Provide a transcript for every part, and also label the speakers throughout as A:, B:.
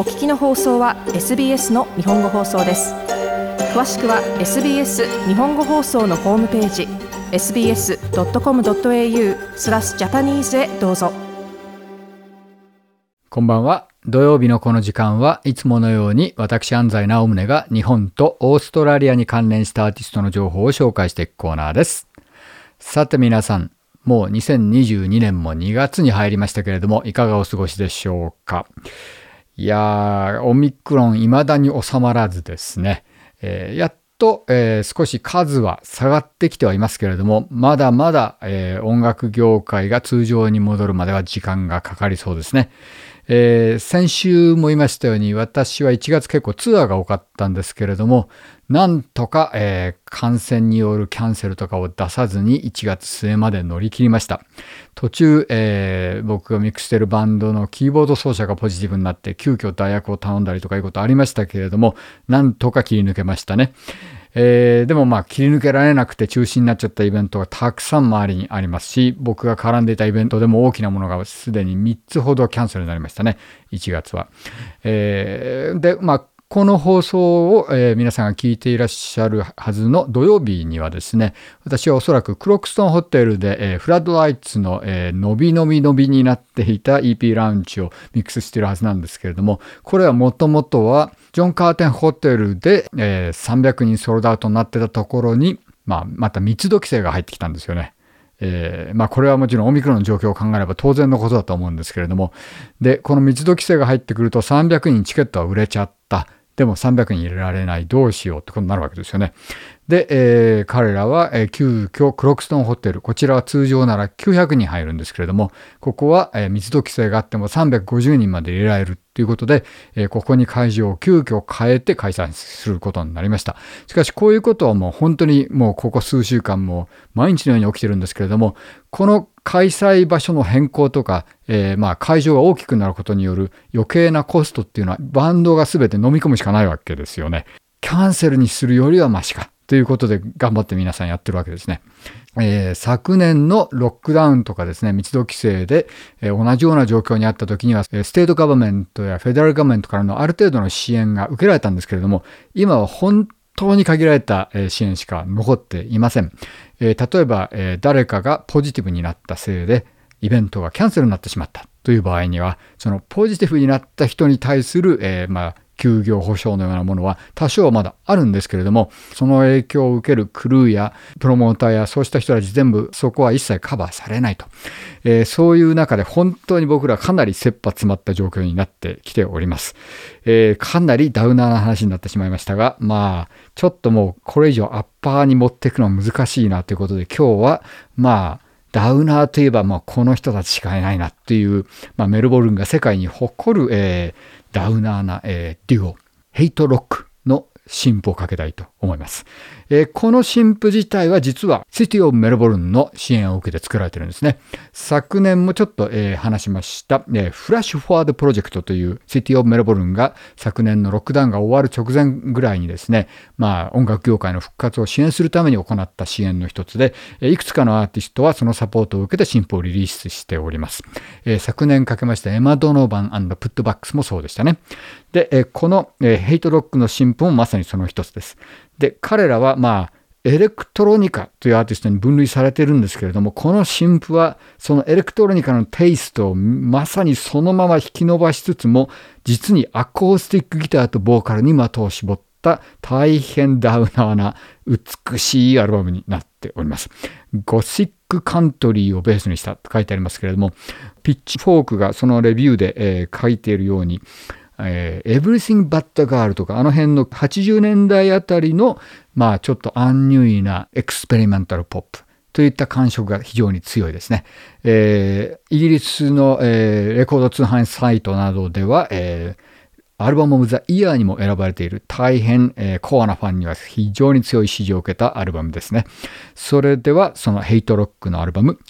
A: お聞きの放送は SBS の日本語放送です詳しくは SBS 日本語放送のホームページ sbs.com.au スラスジャパニーズへどうぞ
B: こんばんは土曜日のこの時間はいつものように私安西直宗が日本とオーストラリアに関連したアーティストの情報を紹介していくコーナーですさて皆さんもう2022年も2月に入りましたけれどもいかがお過ごしでしょうかいやー、オミクロン未だに収まらずですね。えー、やっと、えー、少し数は下がってきてはいますけれども、まだまだ、えー、音楽業界が通常に戻るまでは時間がかかりそうですね。えー、先週も言いましたように私は1月結構ツアーが多かったんですけれどもなんとか、えー、感染によるキャンセルとかを出さずに1月末まで乗り切りました途中、えー、僕がミックスしてるバンドのキーボード奏者がポジティブになって急遽代役を頼んだりとかいうことありましたけれどもなんとか切り抜けましたね、えー、でもまあ切り抜けられなくて中止になっちゃったイベントがたくさん周りにありますし、僕が絡んでいたイベントでも大きなものがすでに3つほどキャンセルになりましたね、1月は。えー、で、まあこの放送を、えー、皆さんが聞いていらっしゃるはずの土曜日にはですね、私はおそらくクロックストンホテルで、えー、フラッドライツの、えー、のびのびのびになっていた EP ラウンジをミックスしているはずなんですけれども、これはもともとはジョン・カーテンホテルで、えー、300人ソールドアウトになってたところに、まあ、また密度規制が入ってきたんですよね。えー、まあこれはもちろんオミクロンの状況を考えれば当然のことだと思うんですけれども、で、この密度規制が入ってくると300人チケットは売れちゃった。でも300人入れられない、どうしようってことになるわけですよね。で、えー、彼らは、えー、急遽クロクストンホテル、こちらは通常なら900人入るんですけれども、ここは、えー、密度規制があっても350人まで入れられるということで、えー、ここに会場を急遽変えて開催することになりました。しかし、こういうことはもう本当にもうここ数週間も毎日のように起きてるんですけれども、この開催場所の変更とか、えー、まあ会場が大きくなることによる余計なコストっていうのはバンドが全て飲み込むしかないわけですよね。キャンセルにするよりはマシか。ということで頑張って皆さんやってるわけですね。えー、昨年のロックダウンとかですね、密度規制で、えー、同じような状況にあった時には、ステートガバメントやフェデラルガバメントからのある程度の支援が受けられたんですけれども、今は本当に限られた支援しか残っていません。例えば、誰かがポジティブになったせいで、イベントがキャンセルになってしまったという場合には、そのポジティブになった人に対する、えー、まあ、休業保障のようなものは多少まだあるんですけれども、その影響を受けるクルーやプロモーターやそうした人たち全部そこは一切カバーされないと。えー、そういう中で本当に僕らかなり切羽詰まった状況になってきております。えー、かなりダウナーな話になってしまいましたが、まあ、ちょっともうこれ以上アッパーに持っていくのは難しいなということで今日は、まあ、ダウナーといえば、まあ、この人たちしかいないなっていう、まあ、メルボルンが世界に誇る、えー、ダウナーな、えー、デュオ、ヘイトロック新婦をかけたいと思います。えー、この新婦自体は実はシティオブメルボルンの支援を受けて作られてるんですね。昨年もちょっと、えー、話しました、えー、フラッシュフォワードプロジェクトというシティオブメルボルンが昨年のロックダウンが終わる直前ぐらいにですね、まあ音楽業界の復活を支援するために行った支援の一つで、えいくつかのアーティストはそのサポートを受けて新婦をリリースしております。え昨年かけましたエマ・ドノーバンプットバックスもそうでしたね。で、えこの、えヘイトロックの新婦もまさににその一つです。で、彼らはまあ、エレクトロニカというアーティストに分類されてるんですけれども、この新譜はそのエレクトロニカのテイストをまさにそのまま引き伸ばしつつも、実にアコースティックギターとボーカルに的を絞った大変ダウナーな美しいアルバムになっております。ゴシックカントリーをベースにしたと書いてありますけれども、ピッチフォークがそのレビューで、えー、書いているように、えー、Everything But the Girl とか、あの辺の80年代あたりの、まあちょっとアンニュイなエクスペリメンタルポップ。といった感触が非常に強いですね。えー、イギリスの、えー、レコード通販サイトなどでは、えー、アルバム・オブ・ザ・イヤーにも選ばれている大変、えコアなファンには非常に強い支持を受けたアルバムですね。それではそのヘイトロックのアルバム、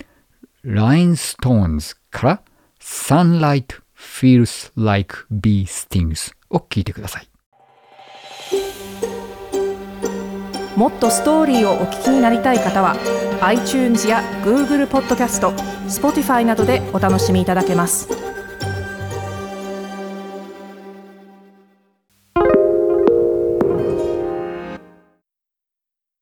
B: ラインストーンズからサンライト Feels Like Bee Stings を聞いてください
A: もっとストーリーをお聞きになりたい方は iTunes や Google ポッドキャスト Spotify などでお楽しみいただけます。